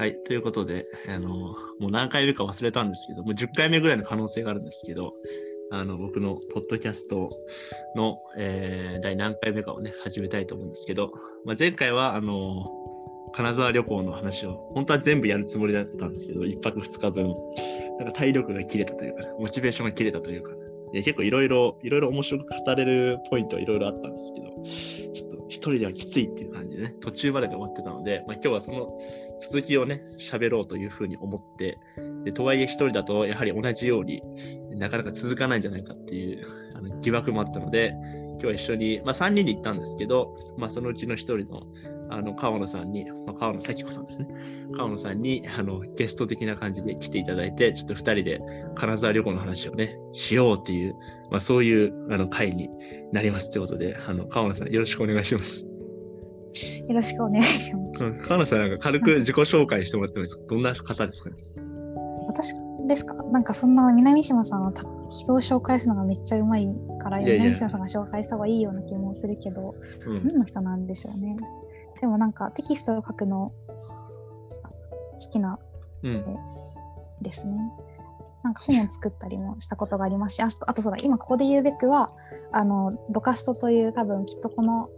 はい、ということで、あの、もう何回目か忘れたんですけど、もう10回目ぐらいの可能性があるんですけど、あの、僕のポッドキャストの、えー第何回目かをね、始めたいと思うんですけど、まあ、前回は、あの、金沢旅行の話を、本当は全部やるつもりだったんですけど、1泊2日分、なんか体力が切れたというか、モチベーションが切れたというか、いや結構いろいろ、いろいろ面白く語れるポイントはいろいろあったんですけど、ちょっと一人ではきついっていう感じでね、途中までで終わってたので、まあ、今日はその続きをね、喋ろうというふうに思って、でとはいえ一人だとやはり同じようになかなか続かないんじゃないかっていうあの疑惑もあったので、今日は一緒に、まあ、3人で行ったんですけど、まあ、そのうちの一人のあの川野さんに、まあ、川野咲子さんですね。川野さんにあのゲスト的な感じで来ていただいて、ちょっと2人で金沢旅行の話をね、しようっていう、まあ、そういうあの会になりますということで、あの川野さんよろしくお願いします。よろしくお願いします。うん川野さん、なんか軽く自己紹介してもらってもいいですか？どんな方ですかね？私ですか？なんかそんな南島さんはた人を紹介するのがめっちゃうまいから、いやいや南島さんが紹介した方がいいような気もするけど、うん何の人なんでしょうね。でもなんかテキストを書くの好きなうん。ですね。なんか本を作ったりもしたことがありますし、ああとそうだ、今ここで言うべくは、あの、ロカストという多分きっとこの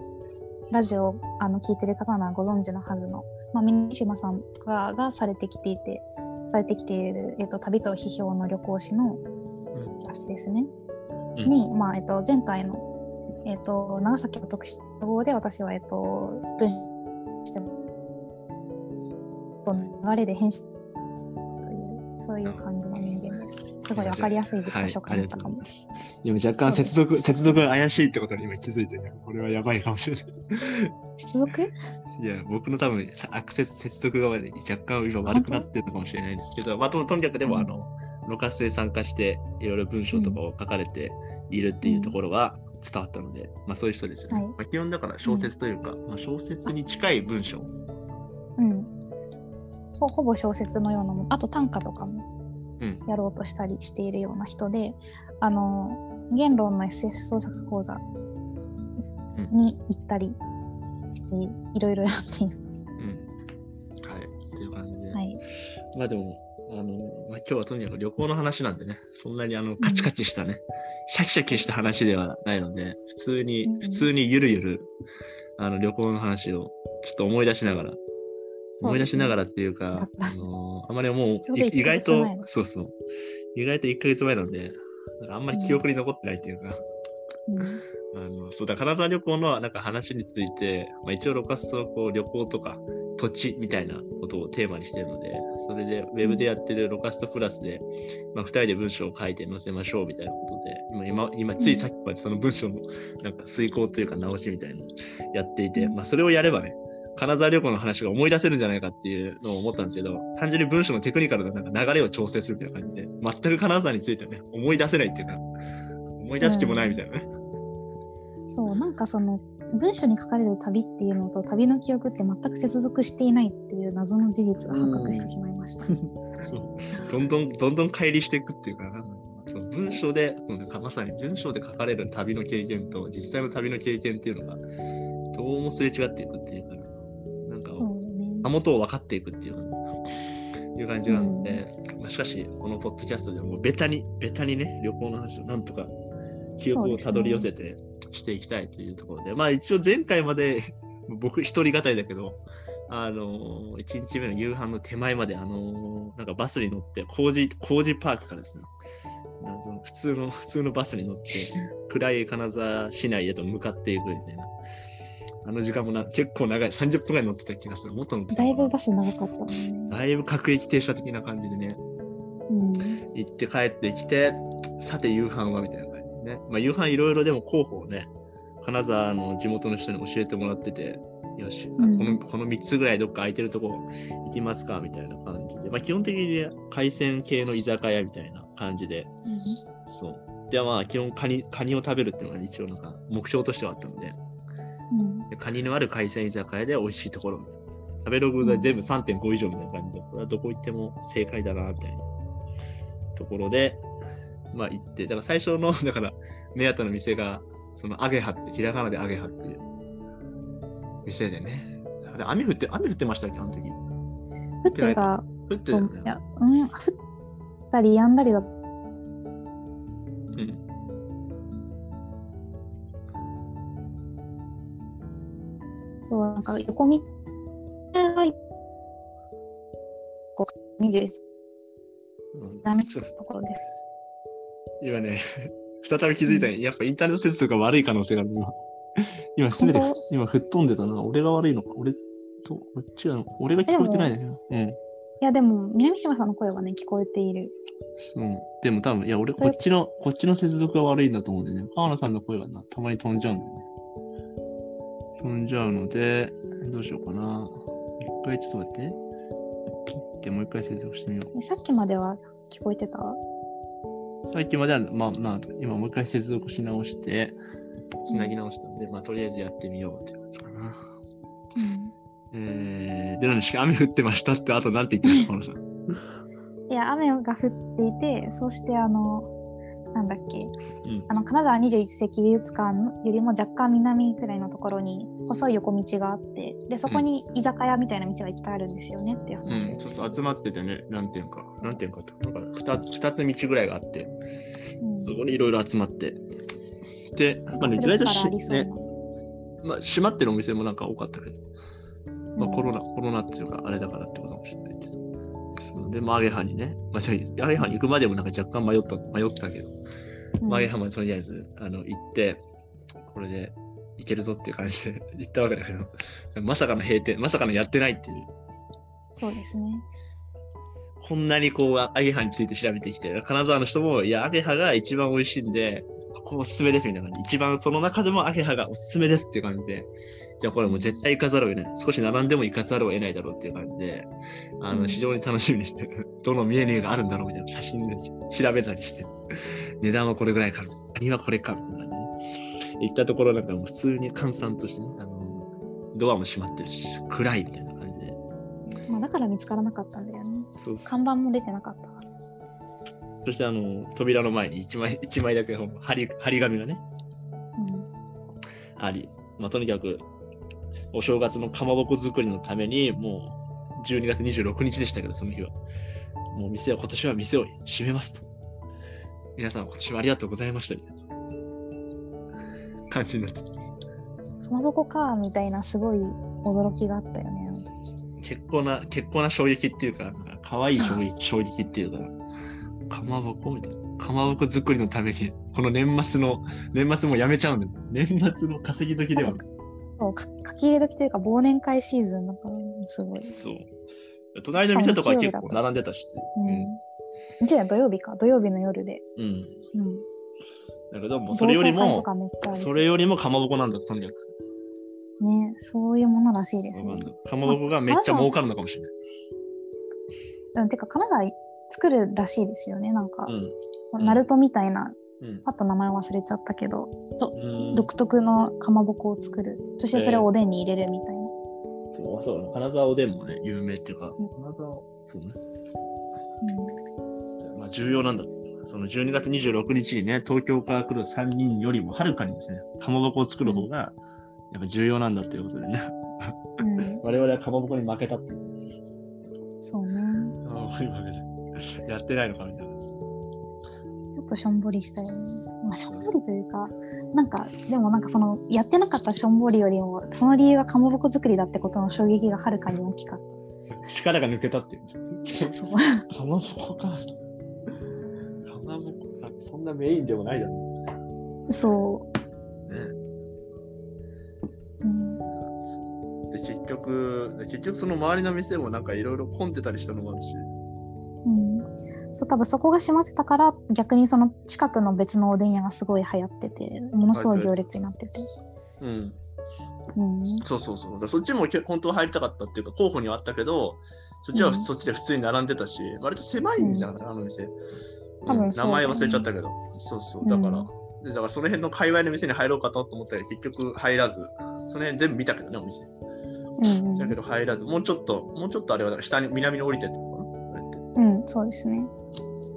ラジオをあの聞いてる方ならご存知のはずの、まあ、南島さんとかがされてきていて、されてきている、えっと、旅と批評の旅行誌の雑誌ですね。うんに、まあ、えっと、前回の、えっと、長崎の特集号で私は、えっと、文してと流れで編集という、そういう感じの人間です。すごいわかりやすい自己紹介だったかも。はい、す。今若干接続、接続が怪しいってことに今気づいてね、これはやばいかもしれない。接続？いや、僕の多分さアクセス接続が若干今悪くなってるのかもしれないですけど、まあ、ととにかくでも、うんあの、ロカスで参加して、いろいろ文章とかを書かれているっていうところは伝わったので、まあそういう人ですよね。はいまあ、基本だから小説というか、まあ、小説に近い文章。うん。ほほぼ小説のようなもの、あと短歌とかもうん。やろうとしたりしているような人で、あの、言論の SF 創作講座に行ったりして、いろいろやっています。うん。はい。っていう感じで。はい。まあでも、あの、まあ、今日はとにかく旅行の話なんでね、そんなにあのカチカチしたね、シャキシャキした話ではないので、普通に、うん。普通にゆるゆる、あの旅行の話をちょっと思い出しながら、思い出しながらっていうか、あのあまりもうちょうどい1意外とそうそう、意外と1ヶ月前なんで、あんまり記憶に残ってないっていうか、うん。あのそうだ、金沢旅行のなんか話について、まあ、一応、ロカストこう旅行とか土地みたいなことをテーマにしてるので、それでウェブでやってるロカストプラスで、まあ、2人で文章を書いて載せましょうみたいなことで、今、今今ついさっきまでその文章のなんか遂行というか直しみたいなのをやっていて、まあ、それをやればね、金沢旅行の話が思い出せるんじゃないかっていうのを思ったんですけど、単純に文章のテクニカルななんか流れを調整するみたいな感じで、全く金沢についてはね、思い出せないっていうか、思い出す気もないみたいなね。そう、なんかその、文章に書かれる旅っていうのと旅の記憶って全く接続していないっていう謎の事実が発覚してしまいました。そう。どんどんどんどん乖離していくっていうか、な。その文章で、まさに文章で書かれる旅の経験と実際の旅の経験っていうのが、どうもすれ違っていくっていうか、な。んか、ね。たもとを分かっていくっていうかいう感じなので、まあ、しかし、このポッドキャストではもうベタに、ベタにね、旅行の話をなんとか記憶をたどり寄せてしていきたいというところで、まあ一応前回まで僕一人語りだけど、あのー、1日目の夕飯の手前まで、あのーなんかバスに乗って、工事、工事パークからですね、普通の、普通のバスに乗って、暗い金沢市内へと向かっていくみたいな。あの時間もな結構長い、30分ぐらい乗ってた気がする。もっと乗ってただいぶバス長かったね。だいぶ各駅停車的な感じでね、うん。行って帰ってきて、さて夕飯はみたいなね。まあ夕飯いろいろでも候補をね、金沢の地元の人に教えてもらってて、よし、あうんこのこの3つぐらいどっか空いてるとこ行きますかみたいな感じで、まあ基本的に海鮮系の居酒屋みたいな感じで、そう。で、まあ基本カニカニを食べるっていうのが一応なんか目標としてはあったので、うん。でカニのある海鮮居酒屋で美味しいところみたいな。食べログが全部3.5以上みたいな感じで、これはどこ行っても正解だな、みたいなところで、まあ行って、だから最初の、だから目当ての店が、そのアゲハって、ひらがなでアゲハっていう店でね。あれ、雨降って、雨降ってましたっけ、あの時。降ってた降ってたよね。といや、うん、降ったりやんだりだうん。と、なんか横見がこう21うんダメそうところです。今ね、再び気づいたね。やっぱインターネット接続が悪い可能性がある。今、今すべて今吹っ飛んでたな。俺が悪いのか？俺と、こっちが、俺が聞こえてないんだけど。うん。いや、でも、南島さんの声はね、聞こえている。うん、でも多分、いや、俺こっちの、こっちの接続が悪いんだと思うんでね。川野さんの声がな、たまに飛んじゃうんだよね。飛んじゃうので、どうしようかな。一回ちょっと待って。ピッてもう一回接続してみよう。えさっきまでは聞こえてた？さっきまでは、まあ、まあ、今もう一回接続し直して、つなぎ直したんで、まあ、とりあえずやってみようって感じかな。うん。えー、で、なんでし 雨降ってましたって、あとなんて言ってたの、河野さん。いや、雨が降っていて、そしてあの、なんだっけ、うんあの金沢21世紀美術館よりも若干南くらいのところに細い横道があって、でそこに居酒屋みたいな店がいっぱいあるんですよねっていうう話でん、ちょっと集まっててね、なんていうか、なんていうかって、だから二つ二つ道ぐらいがあって、うん。そこにいろいろ集まって。で、まあね、意ね、まあ、閉まってるお店もなんか多かったけど、まあ、うん。コロナ、コロナっていうか、あれだからってことかもしれないけど。そうで、まあ、アゲハにね、まあ、ちょアゲハに行くまでもなんか若干迷った、迷ったけど、うん。まあ、アゲハまでとりあえず、あの、行って、これで行けるぞっていう感じで 行ったわけだけど、まさかの閉店、まさかのやってないっていう。そうですね。こんなにこう、アゲハについて調べてきて、金沢の人も、いや、アゲハが一番美味しいんで、ここおすすめですみたいな感じ。一番その中でもアゲハがおすすめですっていう感じで、じゃあこれもう絶対行かざるを得ない。少し並んでも行かざるを得ないだろうっていう感じで、あの、うん非常に楽しみにして、どのメニューがあるんだろうみたいな写真で調べたりして、値段はこれぐらいか、何はこれかみたいな感じで、行ったところなんかもう普通に閑散としてね、あの、ドアも閉まってるし、暗いみたいな感じで、まあ、だから見つからなかったんだよね。そうそう看板も出てなかったから。そしてあの扉の前に1枚一枚だけ張り張り紙がね、あり、まあ、とにかくお正月のかまぼこ作りのためにもう12月26日でしたけど、その日は。もう店は今年は店を閉めますと。皆さん今年はありがとうございましたみたいな感じになっててかまぼこかみたいなすごい驚きがあったよね。結構な、結構な衝撃っていうか、なんか可愛い衝撃衝撃っていうか、かまぼこみたいな。かまぼこ作りのために、この年末の、年末もやめちゃうんだよ。年末の稼ぎ時では。そうか書き入れ時というか忘年会シーズンだから、すごい。そう。隣の店とかは結構並んでたし。うん。じゃあ土曜日か、土曜日の夜で。うん。うん。うん。だけど、もうそれよりもそれよりもかまぼこなんだと、とにかく。ね、そういうものらしいですね。かまぼこがめっちゃ儲かるのかもしれない。うん、てか、金沢作るらしいですよね。なんか、うん。ナルトみたいな、うん。パッと名前忘れちゃったけど、とうん独特のかまぼこを作る。そしてそれをおでんに入れるみたいな。そうそう金沢おでんもね、有名っていうか、うん金沢、そうね。うんまあ、重要なんだ。その12月26日にね、東京から来る3人よりもはるかにですね、かまぼこを作る方が、やっぱ重要なんだということでね、うん、我々はかまぼこに負けたっていう。そうね。やってないのかみたいな。ちょっとしょんぼりしたよね。まあ、しょんぼりというか、なんか、でもなんかその、やってなかったしょんぼりよりも、その理由がかまぼこ作りだってことの衝撃がはるかに大きかっ 力が抜けたっていう。た。そう。かまぼこか。そんなメインでもないだろそうね。う。うん。で、結局、結局その周りの店もなんかいろいろ混んでたりしたのもあるし。うん、そう多分そこが閉まってたから逆にその近くの別のおでん屋がすごい流行っててものすごい行列になってて、うん。うん、そうそうそう。だそっちもけ本当は入りたかったっていうか、候補にはあったけど、そっちはうんそっちで普通に並んでたし、割と狭いんじゃないかな、あの店。多分ね名前忘れちゃったけど。そうそう。だから、うんでだからその辺の界隈の店に入ろうかと思ったけど、結局入らず、その辺全部見たけどね、お店。うんうんだけど入らず、もうちょっと、もうちょっとあれは下に南に降りてってうん、そうですね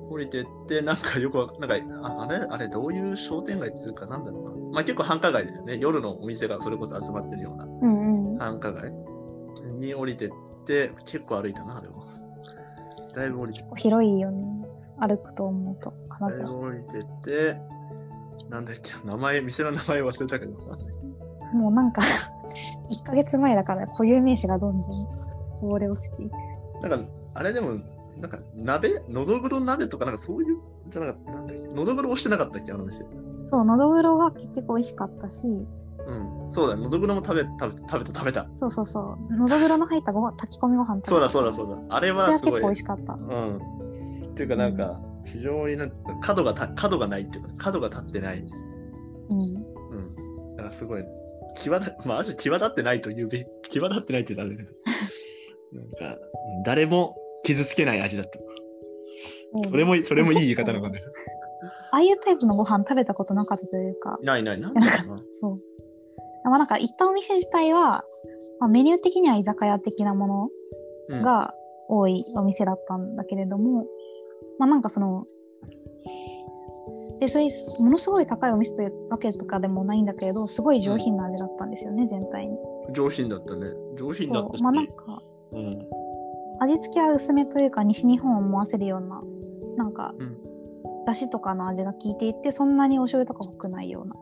降りてって、なんかよくわ、なんか、ああれ、あれ、どういう商店街っていうか、なんだろうな。まあ結構繁華街だよね。夜のお店がそれこそ集まってるようなうんうん繁華街に降りてって、結構歩いたな、でも。だいぶ降りて結構広いよね。歩くと思うと、金沢。降りてて、なんだっけ、名前、店の名前忘れたけど、もうなんか、1ヶ月前だから固有名詞がどんどんこぼれ落ちていく。なんか、あれでも、なんか、鍋？のどぐろ鍋とか、なんかそういう、じゃなかった、なんだっけ、のどぐろ押してなかったっけ、あの店。そう、のどぐろが結局美味しかったし、うん、そうだ、のどぐろも食べ食べ食べた、食べた。そうそうそう、のどぐろの入ったご飯炊き込みご飯そうだ、そうだ、うそうだ。あれは結構はすごい。美味しかった。うん。っていうか、なんか、非常になんか角がた角がないっていうか、角が立ってない。うん。うん。だからすごい、際立、まあ、ある種際立ってないというべき、際立ってないって言った なんか、誰も傷つけない味だった。それも、それもいい言い方なのかね。ああいうタイプのご飯食べたことなかったというか、ないない、なんだろうな。そう。まあなんか行ったお店自体は、まあ、メニュー的には居酒屋的なものうん、が多いお店だったんだけれども、まあなんかその、で、それ、ものすごい高いお店というわけとかでもないんだけれど、すごい上品な味だったんですよね、全体に。上品だったね。上品だった。まあなんか、うん。味付けは薄めというか、西日本を思わせるような、なんか、うんだしとかの味が効いていて、そんなにお醤油とか濃くないような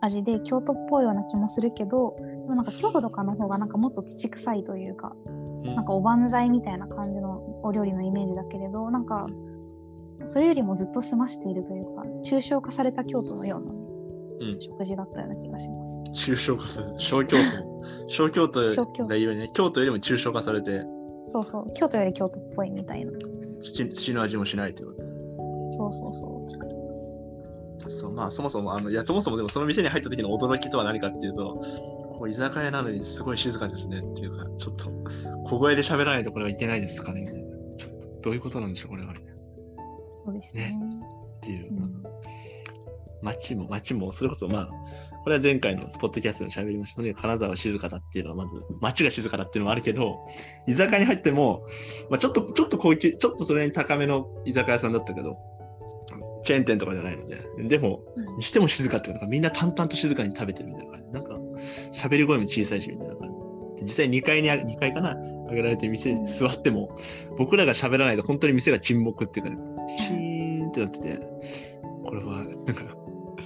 味で、京都っぽいような気もするけど、でもなんか京都とかの方がなんかもっと土臭いというか、うんなんかおばんざいみたいな感じのお料理のイメージだけれど、なんか、それよりもずっと済ましているというか、抽象化された京都のようなうん。食事だったような気がします。抽象化される。小京都。小京都が言うよね。京都よりも抽象化されて、そうそう、京都より京都っぽいみたいな。土土の味もしないということそうそうそう。そうまあそもそもあのいやそもそもでもその店に入った時の驚きとは何かっていうとこう居酒屋なのにすごい静かですねっていうかちょっと小声で喋らないとこれはいけないですかねみたいなちょっとどういうことなんでしょうこれはみたいなっそうですね。ていう、うん街も街もそれこそまあこれは前回のポッドキャストで喋りましたね金沢は静かだっていうのはまず街が静かだっていうのもあるけど居酒屋に入っても、まあ、ちょっとちょっと高級ちょっとそれに高めの居酒屋さんだったけどチェーン店とかじゃないのででもうんにしても静かっていうか、なんかみんな淡々と静かに食べてるみたいな感じ。なんか、喋り声も小さいしみたいな感じ。で実際2階にあ、2階かな？上げられて店に座っても、僕らが喋らないと本当に店が沈黙っていうか、シーンってなってて、これは、なんか、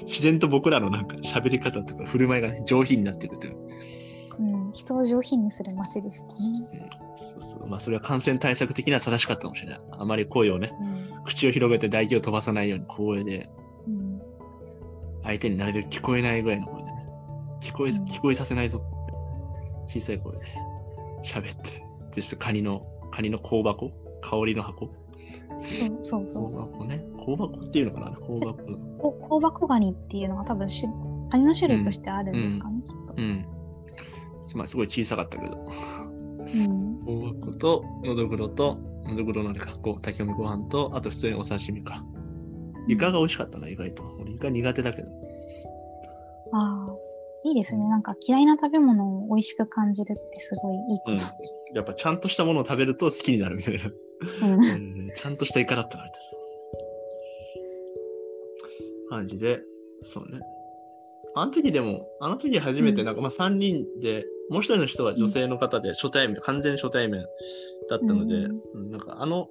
自然と僕らのなんか喋り方とか振る舞いが、ね、上品になってくるという。うん、人を上品にする街でしたね。そうそう。まあ、それは感染対策的には正しかったかもしれない。あまり声をね、うん口を広げて唾液を飛ばさないように小声で、うん相手になるべく聞こえないぐらいの声でね。聞こえ、うん聞こえさせないぞ。小さい声で喋って。そしてカニの、カニの香箱？香りの箱？そうそう香そう。箱ね。香箱っていうのかな？香箱。こ香箱ガニっていうのが多分種カニの種類としてあるんですかね、きっと。うん。まあ、すごい小さかったけど。うん。香箱と、のどぐろと、のどぐろのあれか、こう炊き込みご飯と、あと普通にお刺身か。イカが美味しかったな、意外と。俺、イカ苦手だけど。ああ、いいですね。なんか嫌いな食べ物を美味しく感じるってすごいいいこうん。やっぱちゃんとしたものを食べると好きになるみたいな。と。うん。うんちゃんとしたイカだったな、みたいな感じで、そうね。あの時でも、あの時初めてなんか、まあ3人で、もう一人の人は女性の方で初対面、完全初対面だったので、うんうんなんかあの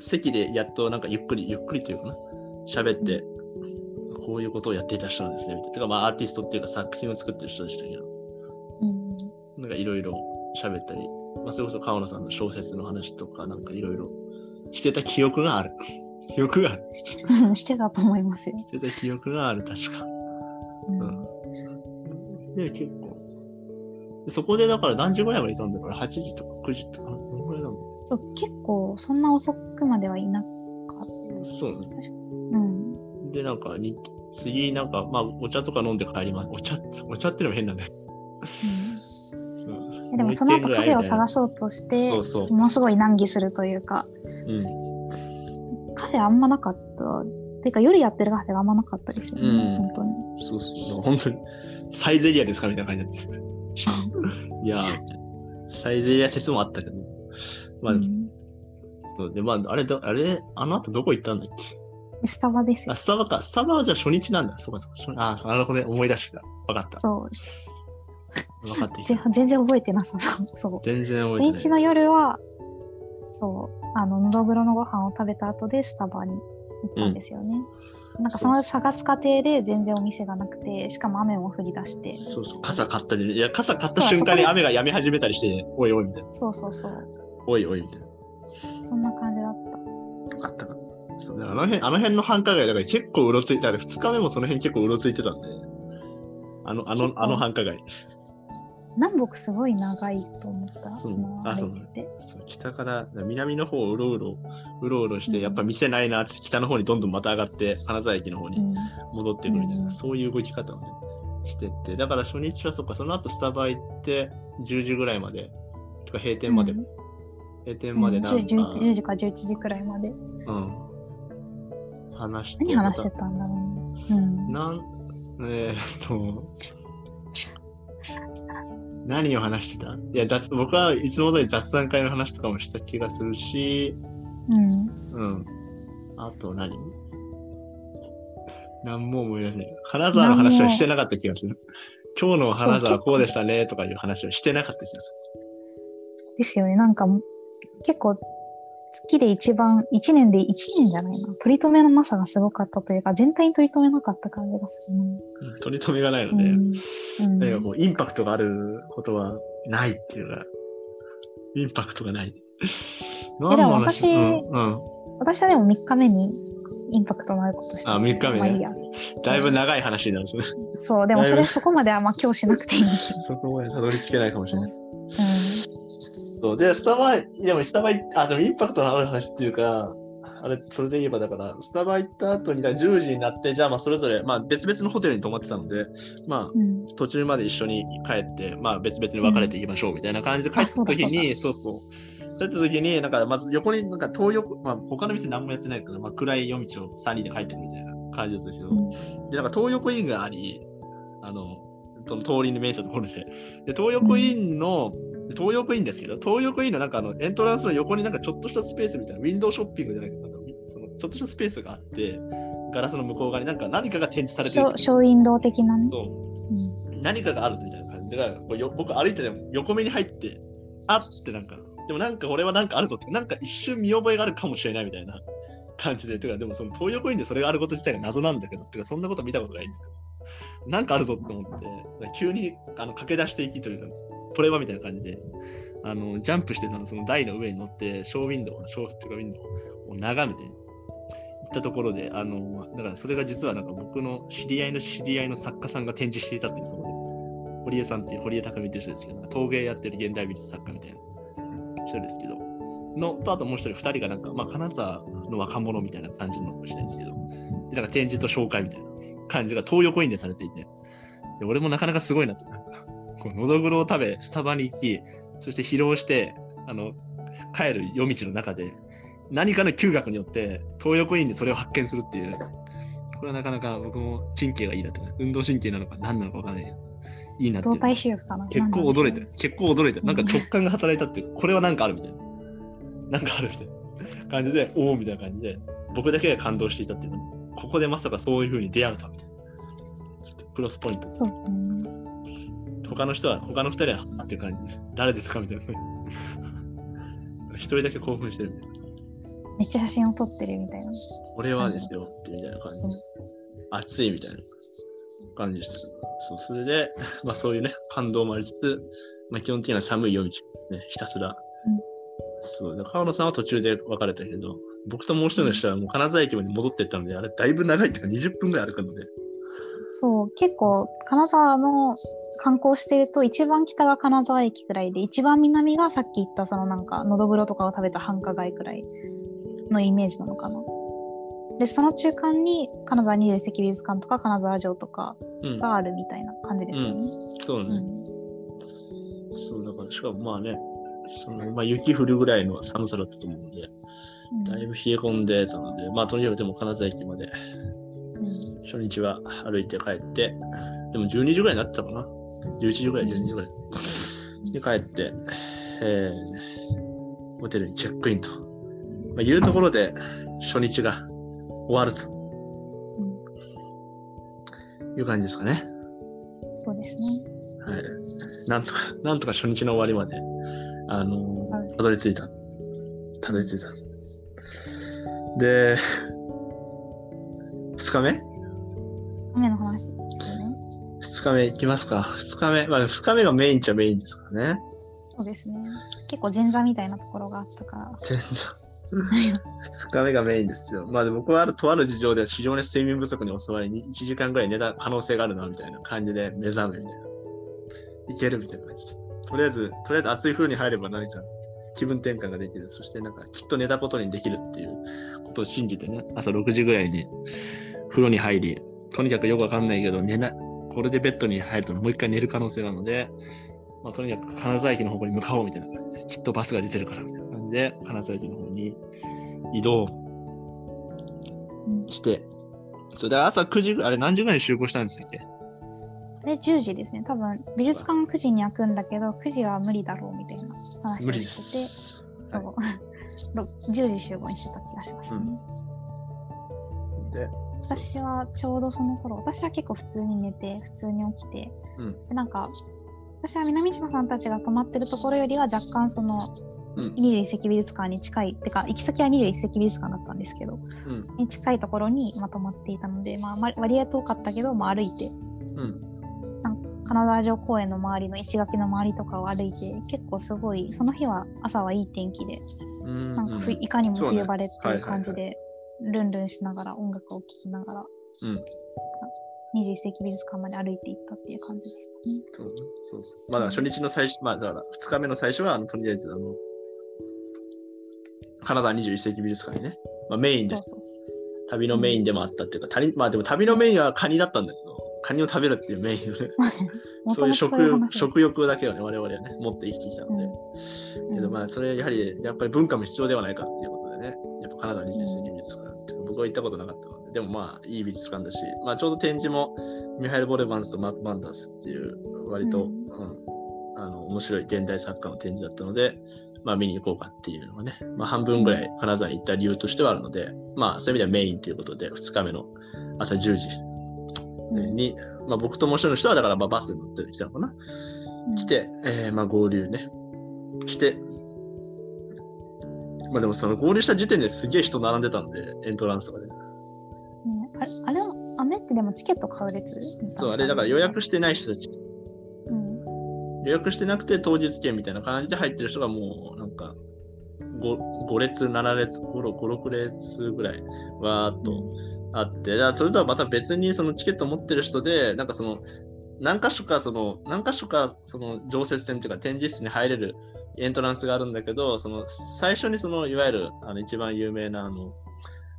席でやっとなんかゆっくり、ゆっくりというかな、喋って、こういうことをやっていた人なんですね、みたいな。てかまあアーティストっていうか作品を作ってる人でしたけど、うん。なんかいろいろ喋ったり、まあ、それこそ川野さんの小説の話とか、なんかいろいろしてた記憶がある。記憶がある。う んしてたと思いますよ。してた記憶がある、確か。うん。で、結構。でそこでだから何時ぐらいまでいたんだろう ?8 時とか9時とか、どのぐらいなんだろそう、結構そんな遅くまではいなかっうそうね。た。うん。で、なんかに、次、なんか、まあ、お茶とか飲んで帰ります。お茶お茶ってのも変なんだよ。うん、でもその後カフェを探す。そうとして、そうそう。ものすごい難儀するというか、うん。カフェあんまなかった。ていうか夜やってるカフェがあんまなかったですよね、うん本当に。そうそう。本当に、サイゼリアですかみたいな感じになって。いやー、サイゼリア説もあったけど。まあ、うんで、まあ、あれだ、あれ、あの後どこ行ったんだっけ？スタバですよあ、。スタバか。スタバはじゃあ初日なんだ。そうかそうか初。ああ、なるほどね。思い出してきた。わかった。そう。分かってた。全然覚えてなさそう。そう。全然覚えてない。夜は、そう、あの、のどぐろのご飯を食べた後でスタバに行ったんですよね。なんかその探す過程で全然お店がなくて、しかも雨も降り出して、そうそう、傘買ったり、いや、傘買った瞬間に雨が止み始めたりして、おいおいみたいな。そうそうそう、おいおいみたいな。そんな感じだった。よかったか。そうだからあの辺あの辺の繁華街だから結構うろついてある。2日目もその辺結構うろついてたんで。あの、あの、あの繁華街。南北すごい長いと思った。そう今あそうそう北から南の方をうろうろ、うろうろして、うんやっぱ店ないなって北の方にどんどんまた上がって、金沢駅の方にうん戻っていくみたいな、うんそういう動き方をね、してって。だから初日はそっか、その後スタバ行って、10時ぐらいまで、とか閉店まで、うん閉店までなんか、10, 10 10時か11時くらいまで。うん。話して、何話してたんだろうね。うん。なん、えーっと、何を話してた？いや雑、僕はいつも通り雑談会の話とかもした気がするし、うん。うん。あと何？何も思い出せない。金沢の話はしてなかった気がする。今日の金沢こうでしたねとかいう話をしてなかった気がすですよね。なんか、結構、月で一番、一年で一年じゃないな。取り留めのなさがすごかったというか、全体に取り留めなかった感じがするな。る。うん取り留めがないので、うん。うんなんかこう、インパクトがあることはないっていうか、インパクトがない。何の話？でうんもうん。私はでも3日目にインパクトのあることしてあ三日目ねまあいいや。だいぶ長い話になるんですね。そう、でもそれそこまではまあ今日しなくていいそこまでたどり着けないかもしれない。ど。そうで、スタバ、でもスタバあ、でもインパクトのある話っていうか、あれ、それで言えばだから、スタバ行った後にだから10時になって、じゃあまあそれぞれ、まあ別々のホテルに泊まってたので、まうん。うん。あ途中まで一緒に帰って、まあ別々に分かれていきましょうみたいな感じで帰った時に、そうそう。帰った時に、なんかまず横になんか東横、まあ他の店何もやってないから、まあ暗い夜道を3人で帰ってくみたいな感じだったけど、うんで、なんか東横インがあり、あの、その通りに面したところで、で東横インの、東横インですけど、東横インのなんかあのエントランスの横になんかちょっとしたスペースみたいな、ウィンドウショッピングじゃないけど、なんかそのちょっとしたスペースがあって、ガラスの向こう側になんか何かが展示されてるショーウィンドウ的なね。そううん。何かがあるみたいな感じで、こうよ僕歩いてても横目に入って、あってなんか、でもなんか俺はなんかあるぞって、なんか一瞬見覚えがあるかもしれないみたいな感じで、てかでもその東横インでそれがあること自体が謎なんだけど、てかそんなこと見たことないんだけど、なんかあるぞって思って、急にあの駆け出していきというか、トレバみたいな感じで、あのジャンプしてたのその台の上に乗って、ショーウィンドウ、ショーっていうかウィンドウを眺めて、行ったところで、あの、だからそれが実はなんか僕の知り合いの知り合いの作家さんが展示していたっていう、そこで。堀江さんっていう、堀江貴美っていう人ですけど、陶芸やってる現代美術作家みたいな人ですけど、のと、あともう一人、二人がなんか、まあ、金沢の若者みたいな感じのかもしれないですけど、で、なんか展示と紹介みたいな感じが東横インでされていて、で俺もなかなかすごいなって、なんか、こう、のどぐろを食べ、スタバに行き、そして疲労して、あの、帰る夜道の中で、何かの嗅覚によって、東横インでそれを発見するっていう、これはなかなか僕も神経がいいなとか、運動神経なのか何なのかわかんないいいなって体視力かな？結構驚いてる。結構驚いてる。なんかうん直感が働いたっていう、これはなんかあるみたいな。なんかあるみたいな感じで、おおみたいな感じで、僕だけが感動していたっていうの。ここでまさかそういう風に出会うとはみたいな。ちょっとプロスポイント。そう、うん。他の人は、他の二人は、あっていう感じ。誰ですか？みたいな。一人だけ興奮してるみたいな。めっちゃ写真を撮ってるみたいな。俺はですよってみたいな感じうん。熱いみたいな感じでした。そう、それで、まあそういうね、感動もありつつ、まあ基本的には寒い夜道、ね、ひたすら。うんそう、で川野さんは途中で別れたけど、僕ともう一人の人はもう金沢駅まで戻ってったので、あれだいぶ長いっていうか20分ぐらい歩くので、そう、結構、金沢の観光してると、一番北が金沢駅くらいで、一番南がさっき言った、そのなんか、のどぐろとかを食べた繁華街くらいのイメージなのかな。で、その中間に、金沢二十世紀美術館とか金沢城とかうん、があるみたいな感じですよね。そうね、うん。そう、だからしかもまあね、そのまあ、雪降るぐらいの寒さだったと思うので、うん。だいぶ冷え込んでたので、まあとにかくでも金沢駅までうん初日は歩いて帰って、でも12時ぐらいになってたかな。11時ぐらい、12時ぐらい。で、帰って、えー、ホテルにチェックインと。まあ、いうところで初日が終わるという感じですかね。そうですね。はい。なんとか、なんとか初日の終わりまで、あのーはいたどり着いた。たどり着いた。で、2日目雨の話ですよね。2日目行きますか？2日目。まあ2日目がメインっちゃメインですからね。そうですね。結構前座みたいなところがあったから。全然。2日目がメインですよ。まあで僕はあるとある事情で非常に睡眠不足に襲われ、1時間ぐらい寝た可能性があるなみたいな感じで目覚めみたいな。いけるみたいな感じで。とりあえず、とりあえず熱い風呂に入れば何か気分転換ができる。そしてなんかきっと寝たことにできるっていうことを信じてね、朝6時ぐらいに風呂に入り、とにかくよくわかんないけど、寝な、これでベッドに入るともう一回寝る可能性があるので、まあ、とにかく金沢駅の方向に向かおうみたいな感じで、きっとバスが出てるからみたいな感じで、金沢駅の方に移動うんして、それで朝9時ぐらい、あれ何時ぐらいに集合したんですっけ？あれ10時ですね。多分美術館9時に開くんだけど、9時は無理だろうみたいな話をしてて、す。そう。ろ10時集合にしてた気がしますね。で、私はちょうどその頃、私は結構普通に寝て、普通に起きて、うん。でなんか、私は南島さんたちが泊まってるところよりは若干その、うん。21世紀美術館に近い、てか、行き先は21世紀美術館だったんですけど、うん、に近いところにまとまっていたので、まあ、ま割合遠かったけど、まあ、歩いて、うん、金沢城公園の周りの石垣の周りとかを歩いて、結構すごい、その日は朝はいい天気で、うん、なんかふ、うんいかにも冬晴れっていう感じはいで、ルンルンしながら音楽を聴きながら、うん21世紀美術館まで歩いていったっていう感じでしたね。そうねそうそう。まあ、初日の最初、まあ、だから2日目の最初は、あのとりあえず、あの、カナダ21世紀美術館にね、まあ、メインです。そうそうそう。旅のメインでもあったっていうか、旅まあでも旅のメインはカニだったんだけど、カニを食べるっていうメインをね、もそういう食欲食欲だけをね、我々はね、持って生きてきたので、うんけどまあ、それやはり、やっぱり文化も必要ではないかっていうことでね、やっぱカナダ21世紀美術館って、僕は行ったことなかったので、でもまあ、いい美術館だし、まあ、ちょうど展示も、ミハイル・ボレバンスとマーク・バンダースっていう、割と、ううんんあの面白い現代作家の展示だったので、まあ、見に行こうかっていうのがね、まあ、半分ぐらい金沢に行った理由としてはあるので、まあ、そういう意味ではメインということで、2日目の朝10時うん。に、まあ、僕ともう一人の人は、だからまあバスに乗ってきたのかな。うん。来て、えーまあ、合流ね。して、まあでもその合流した時点ですげえ人並んでたんで、エントランスとかで。ねあれ、あれは、あれってでもチケット買う列そう、あれだから予約してない人たち、うん。予約してなくて当日券みたいな感じで入ってる人がもうなんか 5, 5列、7列、5、6列ぐらいわーっとあって、だからそれとはまた別にそのチケット持ってる人で、なんかその何箇所かその何箇所かその常設展というか展示室に入れるエントランスがあるんだけど、その最初にそのいわゆるあの一番有名なあの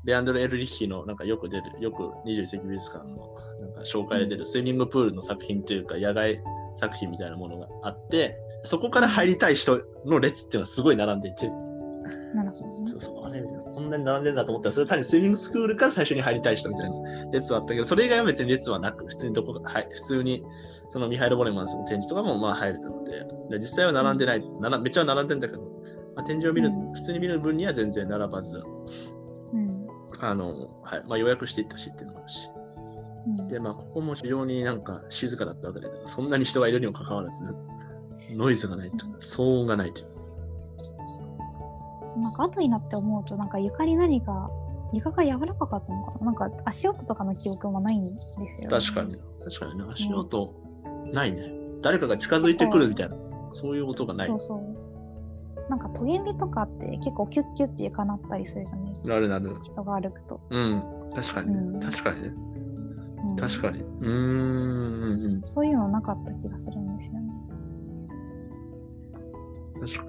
レアンドル・エルリッヒのなんかよく出る、よく21世紀美術館のなんか紹介で出るスイミングプールの作品というか野外作品みたいなものがあって、そこから入りたい人の列っていうのはすごい並んでいて、なるほどそう。そう、あれ、こんなに並んでんだと思ったら、それ単にスイミングスクールから最初に入りたい人みたいな列はあったけど、それ以外は別に列はなく、普通にどこか、はい、普通にそのミハイル・ボレマンスの展示とかもまあ入れたので、で実際は並んでない、ならめっちゃ並んでんだけど、まあ、展示を見る、うん普通に見る分には全然並ばず、うん。あの、はい、まあ予約していったしっていうのもあるし。うんで、まあ、ここも非常になんか静かだったわけだけど、そんなに人がいるにもかかわらず、ノイズがないと、騒音がないという。なんか後になって思うと、なんか床に何か、床が柔らかかったのかな？なんか足音とかの記憶もないんですよ、ね。確かに。、確かにね、足音ないね。誰かが近づいてくるみたいな、そういう音がないそう。そう。なんかトゲンビとかって結構キュッキュッて床鳴ったりするじゃない？なるなる。人が歩くと。うん。確かにね。うん確かにね。うん確かに。うんそういうのなかった気がするんですよね。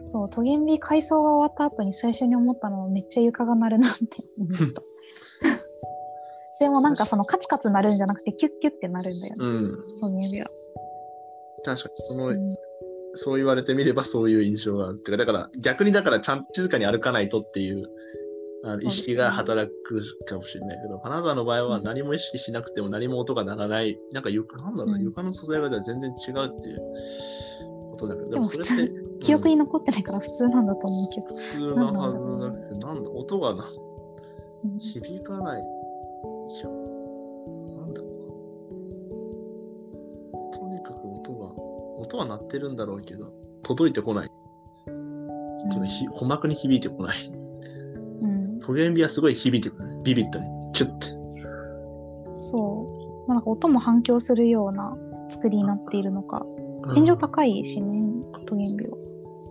そう、トゲンビ改装が終わった後に最初に思ったのはめっちゃ床が鳴るなって思った。でもなんかそのカツカツ鳴るんじゃなくてキュッキュッて鳴るんだよね。うん。トゲンビは。確かに。その、うんそう言われてみればそういう印象がある。てか、だから逆にだからちゃんと静かに歩かないとっていうあの意識が働くかもしれないけど、金沢の場合は何も意識しなくても何も音が鳴らない、なんか床、なんだろうな、うん床の素材が全然違うっていうことだけど、でもそれって記憶に残ってないから普通なんだと思うけど。普通なはずだけど、なんだ、音がな、うん響かないじゃん。なんだろうな。とにかく音が音は鳴ってるんだろうけど、届いてこない。けどひ鼓膜に響いてこない。うん、トゲンビはすごい響いてくる。ビビッドに。キュッて。そう。まあなんか音も反響するような作りになっているのか。天井高いしね、トゲンビは。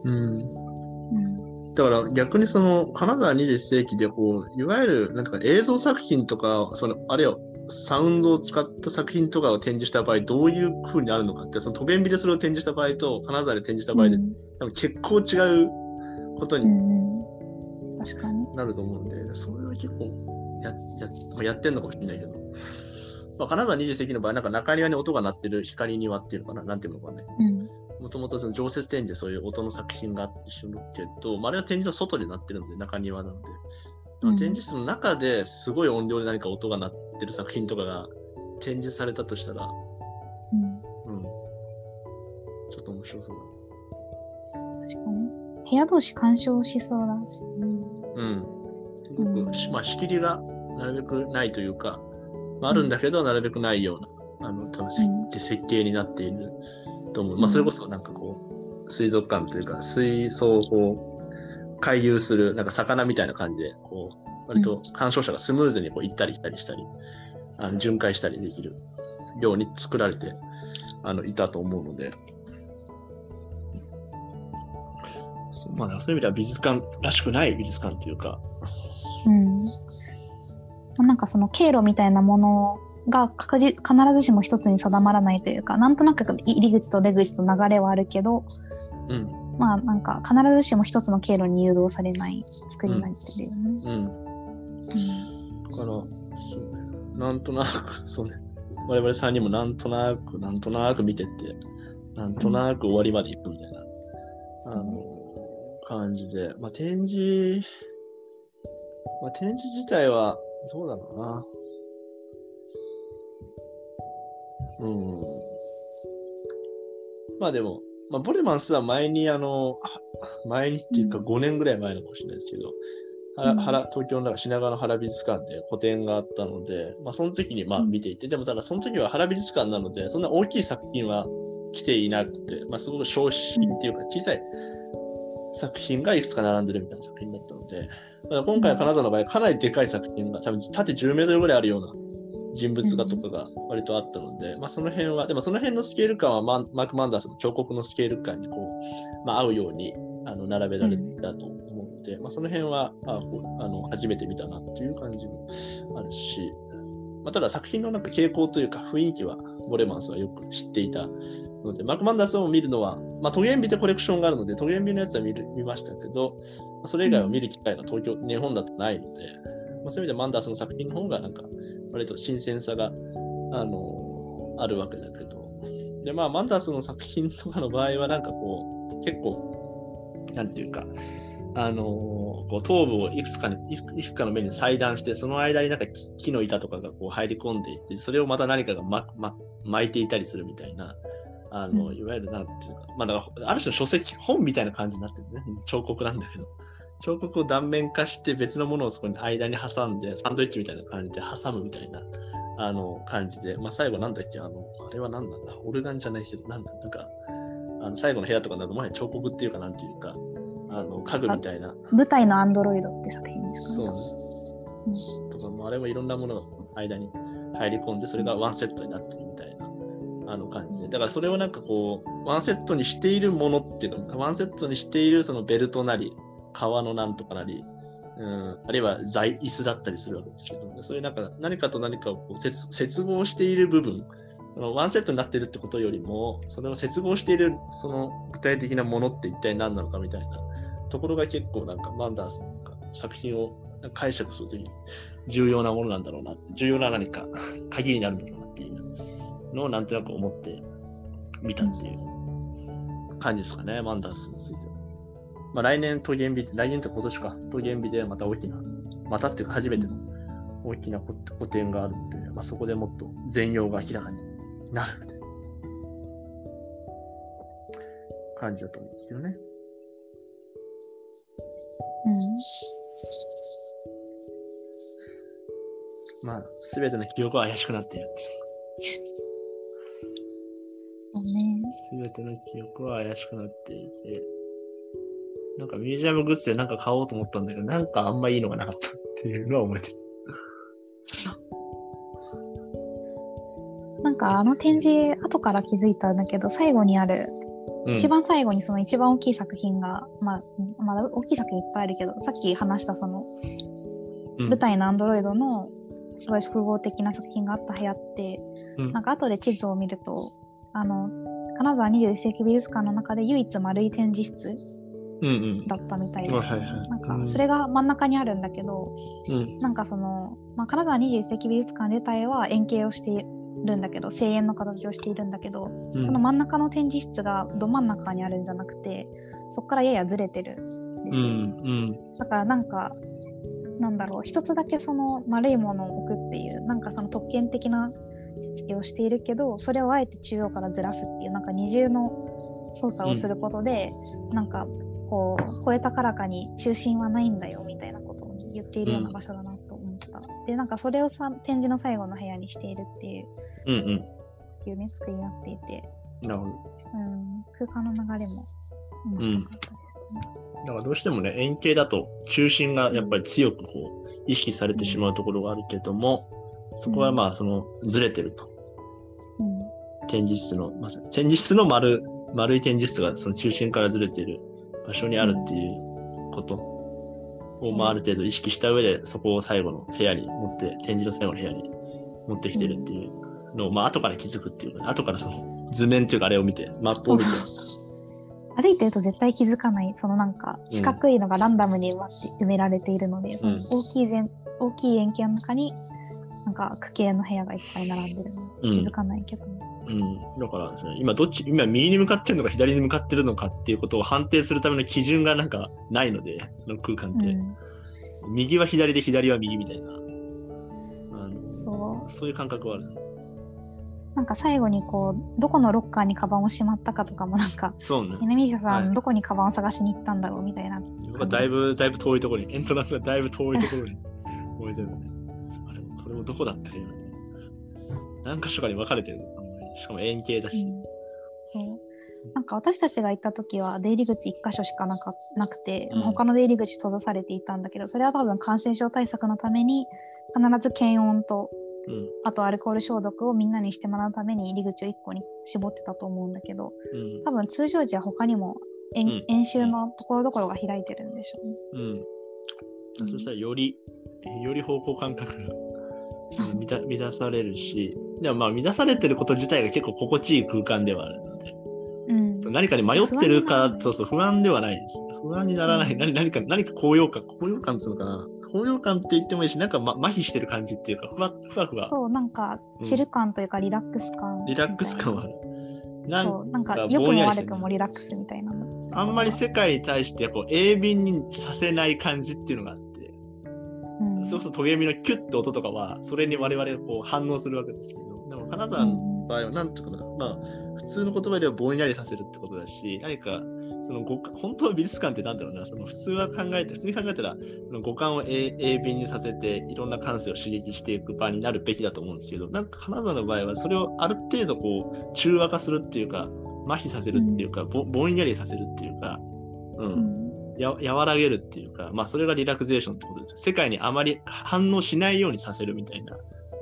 うん。うん。だから逆にその金沢21世紀でこういわゆるなんとか映像作品とかそのあれよサウンドを使った作品とかを展示した場合どういう風になるのかってそのトゲンビでそれを展示した場合と金沢で展示した場合で、うん多分結構違うことに。なると思うんで、それは結構ややまあやってんのかもしれないけど、まあ、金沢21世紀の場合なんか中庭に音が鳴ってる光庭っていうのかななんていうのかねうん。もともとその常設展示でそういう音の作品があって一緒だけど、まあ、あれは展示の外で鳴ってるので、中庭なので。でも展示室の中ですごい音量で何か音が鳴ってる作品とかが展示されたとしたら、うん。うん。ちょっと面白そう確かに。部屋同士干渉しそうだし。だ。うん。すごくまあ、仕切りがなるべくないというか、まあ、あるんだけど、なるべくないような、あの、多分設計設計になっていると思う。まあ、それこそなんかこう、水族館というか、水槽を回遊する、なんか魚みたいな感じで、こう、割と鑑賞者がスムーズにこう行ったり来たりしたり、あの巡回したりできるように作られてあのいたと思うので、そうまあ、そういう意味では美術館らしくない美術館というか、うん。なんかその経路みたいなものが確実必ずしも一つに定まらないというか、なんとなく入り口と出口と流れはあるけど、うん、まあなんか必ずしも一つの経路に誘導されない作りになってるよね。うん。だから、そうね、なんとなく、そうね、我々3人もなんとなく、なんとなく見てって、なんとなく終わりまで行くみたいな、あの、感じで、まあ、展示、まあ、展示自体は、どうだろうな。うん。まあでも、まあ、ボレマンスは前に、あの、前にっていうか5年ぐらい前のかもしれないですけど、原うん原東京の中品川の原美術館で個展があったので、まあ、その時にまあうん見ていて、でもただその時は原美術館なので、そんな大きい作品は来ていなくて、まあ、すごく小品っていうか小さい作品がいくつか並んでるみたいな作品だったので、だから今回の金沢の場合、かなりでかい作品が、多分縦10メートルぐらいあるような人物画とかが割とあったので、まあ、その辺は、でもその辺のスケール感はマーク・マンダースの彫刻のスケール感にこう、まあ、合うようにあの並べられたと思うので、まあ、その辺はああの初めて見たなっていう感じもあるし、まあ、ただ作品のなんか傾向というか雰囲気はボレマンスはよく知っていたので、マーク・マンダースを見るのは、まあ、トゲンビでコレクションがあるので、トゲンビのやつは見る見ましたけど、まあそれ以外は見る機会が東京、日本だとないので、まあ、そういう意味でマンダースの作品の方がなんか割と新鮮さがあのあるわけだけど、で、まあ、マンダースの作品とかの場合は、なんかこう、結構、なんていうか、あのこう頭部をいくつかにいくつかの面に裁断して、その間になんか木木の板とかがこう入り込んでいって、それをまた何かが、まま、巻いていたりするみたいな、あの、うんいわゆるなんていうか、まあ、だからある種の書籍、本みたいな感じになってるね。彫刻なんだけど。彫刻を断面化して別のものをそこに間に挟んで、サンドイッチみたいな感じで挟むみたいな、あの、感じで、まあ、最後なんだっけ、あの、あれは何なんだ？オルガンじゃないけど、なんだ、なんか、あの最後の部屋とかになると、もはや彫刻っていうか、なんていうか、あの、家具みたいな、舞台のアンドロイドって作品ですかそうね。ね。とか、もうあれもいろんなものが間に入り込んで、それがワンセットになってあの感じで。だからそれをなんかこう、ワンセットにしているものっていうの、ワンセットにしているそのベルトなり、革のなんとかなり、うん、あるいは材椅子だったりするわけですけど、そういうなんか何かと何かをこう接接合している部分、そのワンセットになっているってことよりも、それを接合しているその具体的なものって一体何なのかみたいなところが結構なんかマンダースの作品を解釈するときに重要なものなんだろうな、重要な何か鍵になるんだろうなっていうのをなんとなく思って見たっていう感じですかね、マンダースについては。まあ来年トゲンビ、来年と今年か、トゲンビでまた大きな、またっていうか初めての大きな個個展があるので、まあ、そこでもっと全容が明らかになるみたいな感じだと思うんですけどね。まあ、すべての記憶は怪しくなっているっていう。ね。すべての記憶は怪しくなっていて、なんかミュージアムグッズでなんか買おうと思ったんだけど、なんかあんまいいのがなかったっていうのは覚えてる。なんかあの展示、後から気づいたんだけど、最後にある、うん、一番最後にその一番大きい作品が、まあ、まだ大きい作品いっぱいあるけど、さっき話したその、うん舞台のアンドロイドのすごい複合的な作品があった部屋って、うんなんか後で地図を見ると、あの、金沢21世紀美術館の中で唯一丸い展示室うんうん。だったみたいです、はいはいはい。なんかそれが真ん中にあるんだけど、うん。なんかその、まあ、金沢21世紀美術館自体は円形をしているんだけど、声援の形をしているんだけど、うん。その真ん中の展示室がど真ん中にあるんじゃなくて、そこからややずれてるんですよ。うんうん。だからなんか、なんだろう、一つだけその丸いものを置くっていう、なんかその特権的な手つきをしているけど、それをあえて中央からずらすっていう、なんか二重の操作をすることで、なんかこう、超え高らかに中心はないんだよみたいなことを言っているような場所だなと思った。で、なんかそれをさ展示の最後の部屋にしているっていううんうん。いうね、作りになっていて、なるほど。うん、空間の流れも面白かったですね。だからどうしてもね、円形だと中心がやっぱり強くこう意識されてしまうところがあるけども、そこはまあそのずれてると。うん。展示室の、まさに展示室の丸丸い展示室がその中心からずれている場所にあるっていうこと。を、まあ、ある程度意識した上でそこを最後の部屋に持って展示の最後の部屋に持ってきてるっていうのを、まあ後から気づくっていうか、後からその図面っていうかあれを見てマップを見て。歩いてると絶対気づかない、そのなんかうん。四角いのがランダムに埋められているので、うん。大きい全大きい円形の中になんか区形の部屋がいっぱい並んでるの。うん。気づかないけど、うん、だからですね、今どっち、今右に向かってるのか左に向かってるのかっていうことを判定するための基準がなんかないので、その空間って、うん。右は左で左は右みたいな、あのそそういう感覚はある。うなんか最後にこうどこのロッカーにカバンをしまったかとかもなんかそうね。南下さん、はい。どこにカバンを探しに行ったんだろうみたいなだいぶ、だいぶ遠いところに、エントランスがだいぶ遠いところに置いてるので、あれも、これもどこだったかよね。何箇所かに分かれてる。しかも円形だし。うんそうなんか私たちが行った時は出入り口1箇所しかなかなくて、うん他の出入り口閉ざされていたんだけどそれは多分感染症対策のために必ず検温とうん。あとアルコール消毒をみんなにしてもらうために入り口を1個に絞ってたと思うんだけどうん。多分通常時は他にも演,、うん演習のところどころが開いてるんでしょうね。うん。そしたらより、より方向感覚がそう。満たされるし、でもまあ満たされてること自体が結構心地いい空間ではあるので、うん。何かに迷ってるかそうそう不安ではないです。不安にならない。うん。何何か、何か高揚感、高揚感っていうのかな。高揚感って言ってもいいし、なんか、ま、麻痺してる感じっていうか、ふわふわふわ、そうなんかうん。チル感というかリラックス感。リラックス感はある。なんなんかか良くも悪くもリラックスみたいな。あんまり世界に対してこう鋭敏にさせない感じっていうのがあって、うんそれこそトゲミのキュッて音とかは、それに我々がこう反応するわけですけど、でも金沢の場合は、なんていうかな、まあ、普通の言葉ではぼんやりさせるってことだし、何か、その五感、本当は美術館ってなんだろうな、その普通は考えて、普通に考えたら、その五感を鋭鋭敏にさせて、いろんな感性を刺激していく場になるべきだと思うんですけど、なんか金沢の場合は、それをある程度こう、中和化するっていうか、麻痺させるっていうか、ぼぼんやりさせるっていうか、うんうんや和らげるっていうか、まあそれがリラクゼーションってことです。世界にあまり反応しないようにさせるみたいな。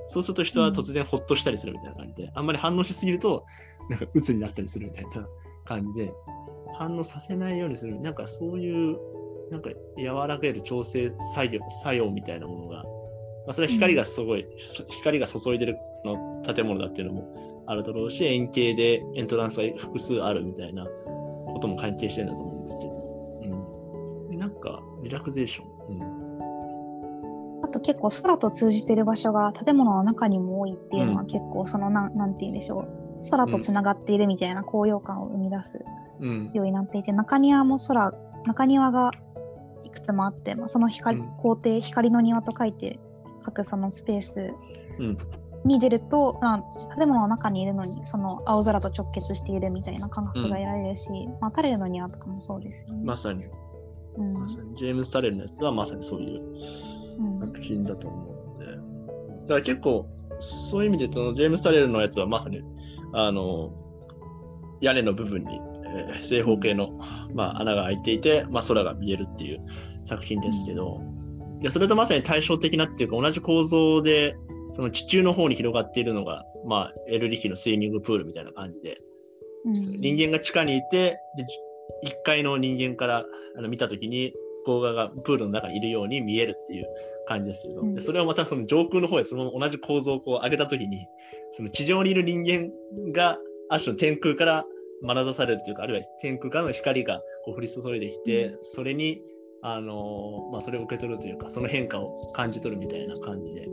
そうすると人は突然ほっとしたりするみたいな感じで、あんまり反応しすぎると、なんか鬱になったりするみたいな感じで、反応させないようにする、なんかそういう、なんか和らげる調整作業作用みたいなものが、まあ、それは光がすごい、光が注いでるの建物だっていうのもあるだろうし、円形でエントランスが複数あるみたいなことも関係してるんだと思うんですけど、なんかリラクゼーション。うん。あと結構空と通じてる場所が建物の中にも多いっていうのはうん。結構そのなんなんて言うんでしょう。空とつながっているみたいな高揚感を生み出すうん。ようになっていて中庭も空中庭がいくつもあって、まあ、その光、うん。校庭光の庭と書いて書くそのスペースうん。に出ると、まあ、建物の中にいるのにその青空と直結しているみたいな感覚が得られるし、まあ、タレルの庭とかもそうですよね。まさに、うん。まさにジェームス・タレルのやつはまさにそういううん。作品だと思うので、だから結構そういう意味でそのジェームス・タレルのやつはまさにあの屋根の部分に、えー正方形の、まあ、穴が開いていて、まあ、空が見えるっていう作品ですけど、いやそれとまさに対照的なっていうか同じ構造でその地中の方に広がっているのが、まあ、エルリヒのスイミングプールみたいな感じで、うん。人間が地下にいてで1階の人間からあの見た時に向こう側がプールの中にいるように見えるっていう感じですけど、うん。でそれをまたその上空の方でその同じ構造をこう上げた時にその地上にいる人間がある種の天空から眼差されるというかあるいは天空からの光がこう降り注いできて、それにあのーまあ、それを受け取るというかその変化を感じ取るみたいな感じで。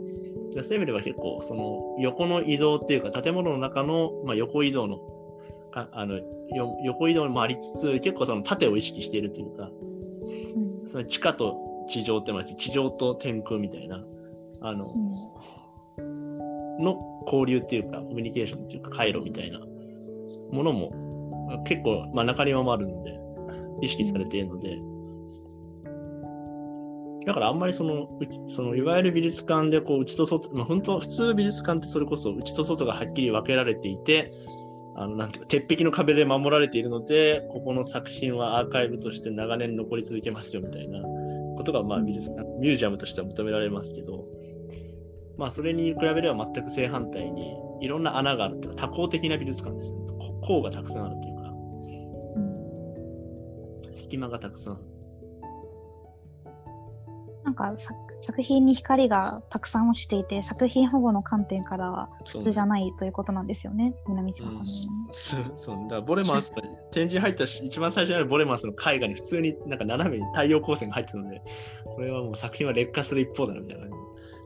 でそういう意味では結構その横の移動っていうか建物の中の、まあ、横移動のかあのよ横移動もありつつ結構その縦を意識しているというかうん。その地下と地上ってま地地上と天空みたいなあの、の交流っていうかコミュニケーションっていうか回路みたいなものも結構、まあ、中庭もあるので意識されているので、だからあんまりそのうちそのいわゆる美術館でこう内と外、まあ、本当は普通美術館ってそれこそ内と外がはっきり分けられていてあのなんていうか鉄壁の壁で守られているのでここの作品はアーカイブとして長年残り続けますよみたいなことがまあ美術館ミュージアムとしては求められますけどまあそれに比べれば全く正反対にいろんな穴があるっていうか多項的な美術館ですね。こ項がたくさんあるというかうん。隙間がたくさん。なんか作作品に光がたくさん落ちていて作品保護の観点からは普通じゃないということなんですよね南島さん。うのそうだからボレマンスの展示に入ったし一番最初にあるボレマンスの絵画に普通になんか斜めに太陽光線が入ってるのでこれはもう作品は劣化する一方だなみたいな。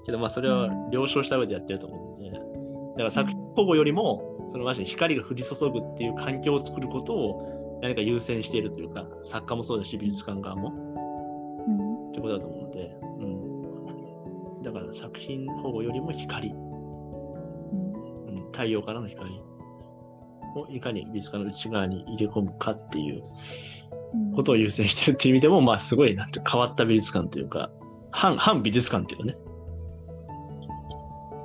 けどまあそれは了承した上でやってると思うんで。だから作品保護よりもそのまさに光が降り注ぐっていう環境を作ることを何か優先しているというか作家もそうだし美術館側も。うん。ってことだと思うだから作品保護よりも光。うん。うん太陽からの光。をいかに美術館の内側に入れ込むかっていううん。ことを優先してるっていう意味でも、まあすごいなんて変わった美術館というか、反反美術館っていうかね、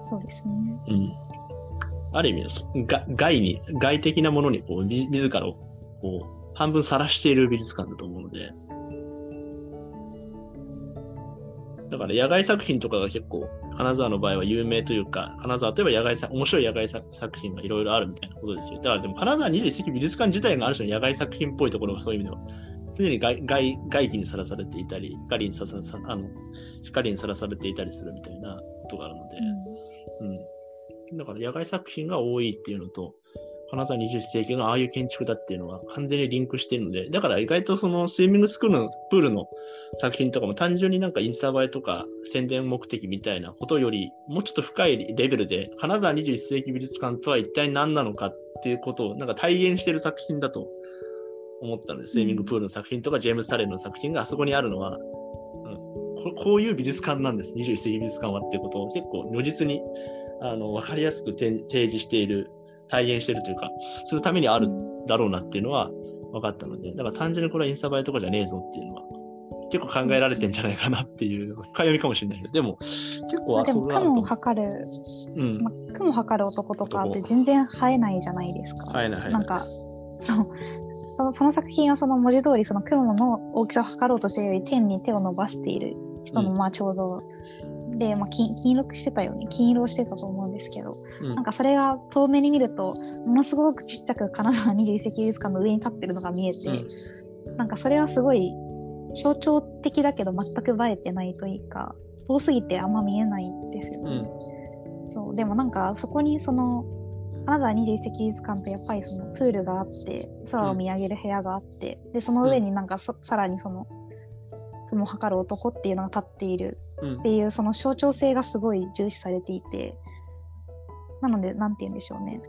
そうですね。うん。ある意味ですが外に、外的なものにこうみ自らをこう半分晒している美術館だと思うので、だから野外作品とかが結構金沢の場合は有名というか、金沢といえば野外作面白い野外作作品がいろいろあるみたいなことですよ。だからでも金沢21世紀美術館自体がある種の野外作品っぽいところがそういう意味では常に外外外気にさらされていたり、光にさささあの光にさらされていたりするみたいなことがあるので、うん。だから野外作品が多いっていうのと、金沢20世紀のああいう建築だっていうのは完全にリンクしてるので、だから意外とそのスイミングスクールのプールの作品とかも単純になんかインスタ映えとか宣伝目的みたいなことより、もうちょっと深いレベルで、金沢21世紀美術館とは一体何なのかっていうことをなんか体現している作品だと思ったので、スイミングプールの作品とかジェームス・タレンの作品があそこにあるのは、うん、こういう美術館なんです、21世紀美術館はっていうことを結構如実にあの分かりやすく提示している、体現しているというか、するためにあるだろうなっていうのは分かったので、だから単純にこれはインスタ映えとかじゃねえぞっていうのは結構考えられてんじゃないかなっていう、深読みかもしれないけど、でも結構あでも雲を測る、う。うん。まあ、雲を測る男とかって男全然生えないじゃないですか。はいないはいない。なんかそのその作品はその文字通りその雲の大きさを測ろうとしているより天に手を伸ばしている人のうんまあ彫像で、まあ、金金色してたように金色をしてたと思うんですけど、うんなんかそれが遠目に見るとものすごくちっちゃく金沢21世紀美術館の上に立ってるのが見えて、なんかそれはすごい象徴的だけど全く映えてないというか遠すぎてあんま見えないんですよね。うん。そうでもなんかそこにその金沢21世紀美術館ってやっぱりそのプールがあって空を見上げる部屋があって、でその上になんかそさらにその雲を測る男っていうのが立っているうん。っていうその象徴性がすごい重視されていてなのでなんて言うんでしょうね。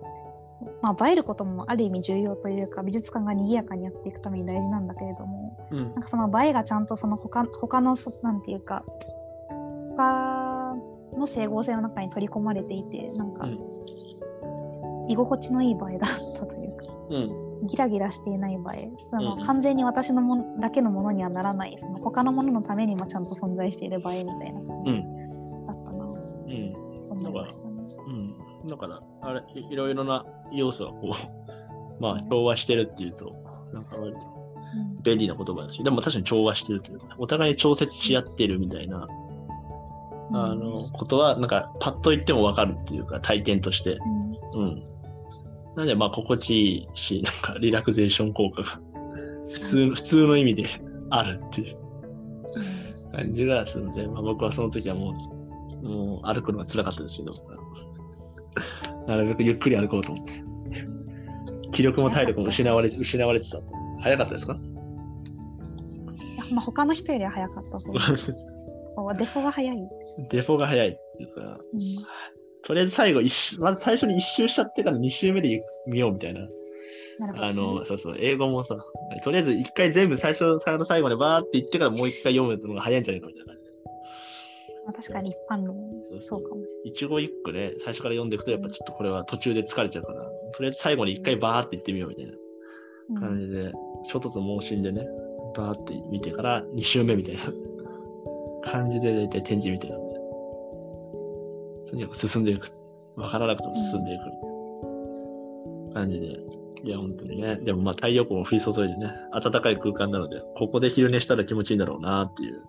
まあ映えることもある意味重要というか美術館が賑やかにやっていくために大事なんだけれどもうん。なんかその映えがちゃんとその他他のそなんていうか他の整合性の中に取り込まれていてなんか、うん。居心地のいい映えだったというか。うん。ギラギラしていない映えその、うん完全に私のもんだけのものにはならないその他のもののためにもちゃんと存在している映えみたいな感じうんだったなとうん。思いましたね。うん。だから、あれ、いいろいろな要素がこう、まあ、調和してるっていうと、なんか割と便利な言葉ですし、でも確かに調和してるというか、お互いに調節し合ってるみたいな、あの、ことは、なんか、パッと言ってもわかるっていうか、体験として。うんうん。なんで、まあ、心地いいし、なんか、リラクゼーション効果が、普通、普通の意味であるっていう感じがするので、まあ、僕はその時はもう、もう歩くのが辛かったですけど、なるべくゆっくり歩こうと思って。気力も体力も失われ、失われてたと。早かったですか？まあ、他の人よりは早かったと思う。こうデフォが早い。うんデフォが早いっていうか、とりあえず最後一周、まず最初に一周しちゃってから二周目で見ようみたいな。なあの、そうそう、英語もさ、とりあえず一回全部最初、最後の最後までバーって言ってからもう一回読むのが早いんじゃないかみたいな確かに一般論そうかもし一語一句で最初から読んでいくと、やっぱちょっとこれは途中で疲れちゃうから、とりあえず最後に一回バーって言ってみようみたいなれない。感じで、衝突盲信でね、バーって見てから二周目みたいな感じで大体展示見てるんで、とにかく進んでいく。わからなくても進んでいく感じで。いや、本当にね。でもまあ太陽光も降り注いでね、暖かい空間なので、ここで昼寝したら気持ちいいんだろうなっていう。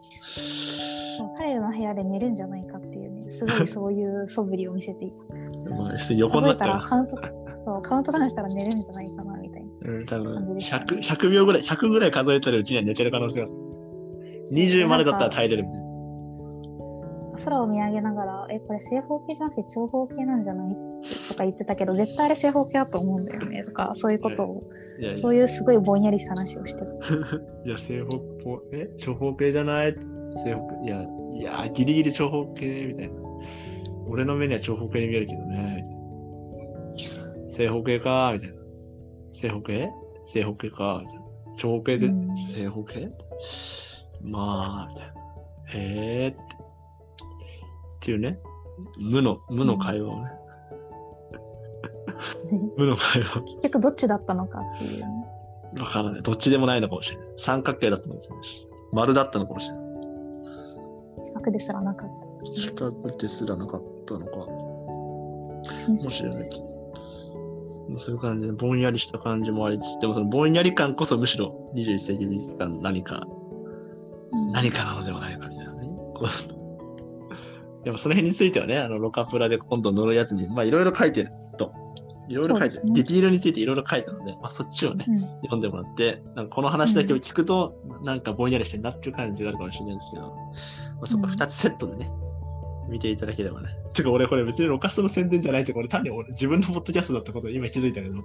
彼の部屋で寝るんじゃないかっていうね、すごいそういう素振りを見せていた。まあ、普通に横になっちゃう。らカウントそうカウントダウンしたら寝るんじゃないかなみたいな。うん、多分感じでした100、100秒ぐらい、100ぐらい数えてるうちには寝てる可能性がある。20までだったら耐えれるみたいな。空を見上げながら、え、これ正方形じゃなくて長方形なんじゃない？とか言ってたけど、絶対あれ正方形だと思うんだよねとか、そういうことを、そういうすごいぼんやりした話をしてた。いや、正方向、え？長方形じゃない？正方形。いや、いや、ギリギリ長方形みたいな。俺の目には長方形に見えるけどね。正方形か、みたいな。正方形？正方形か、みたいな。長方形で、うん正方形？まあ、みたいな。へえって。っていうね。無の、無の会話をね。無の会話。結局どっちだったのかっていうね。わからない。どっちでもないのかもしれない。三角形だったのかもしれないし。丸だったのかもしれない。近くですらなかった。四角ですらなかったのか。うんもしれないそういう感じで、ぼんやりした感じもありつつ、でもそのぼんやり感こそむしろ21世紀美術館の何か、うん何かなのではないかみたいなね。でもその辺についてはね、あのロカプラで今度乗るやつに、まあいろいろ書いてると。いろいろ書いてる。ィティールについていろいろ書いたので、まあそっちをね、うん読んでもらって、なんかこの話だけを聞くと、なんかぼんやりしてんなっていう感じがあるかもしれないんですけど、まあ、そこうん2つセットでね、見ていただければね。てか俺これ別にロカストの宣伝じゃないって、これ単に俺自分のポッドキャストだったことを今気づいたけど、ロ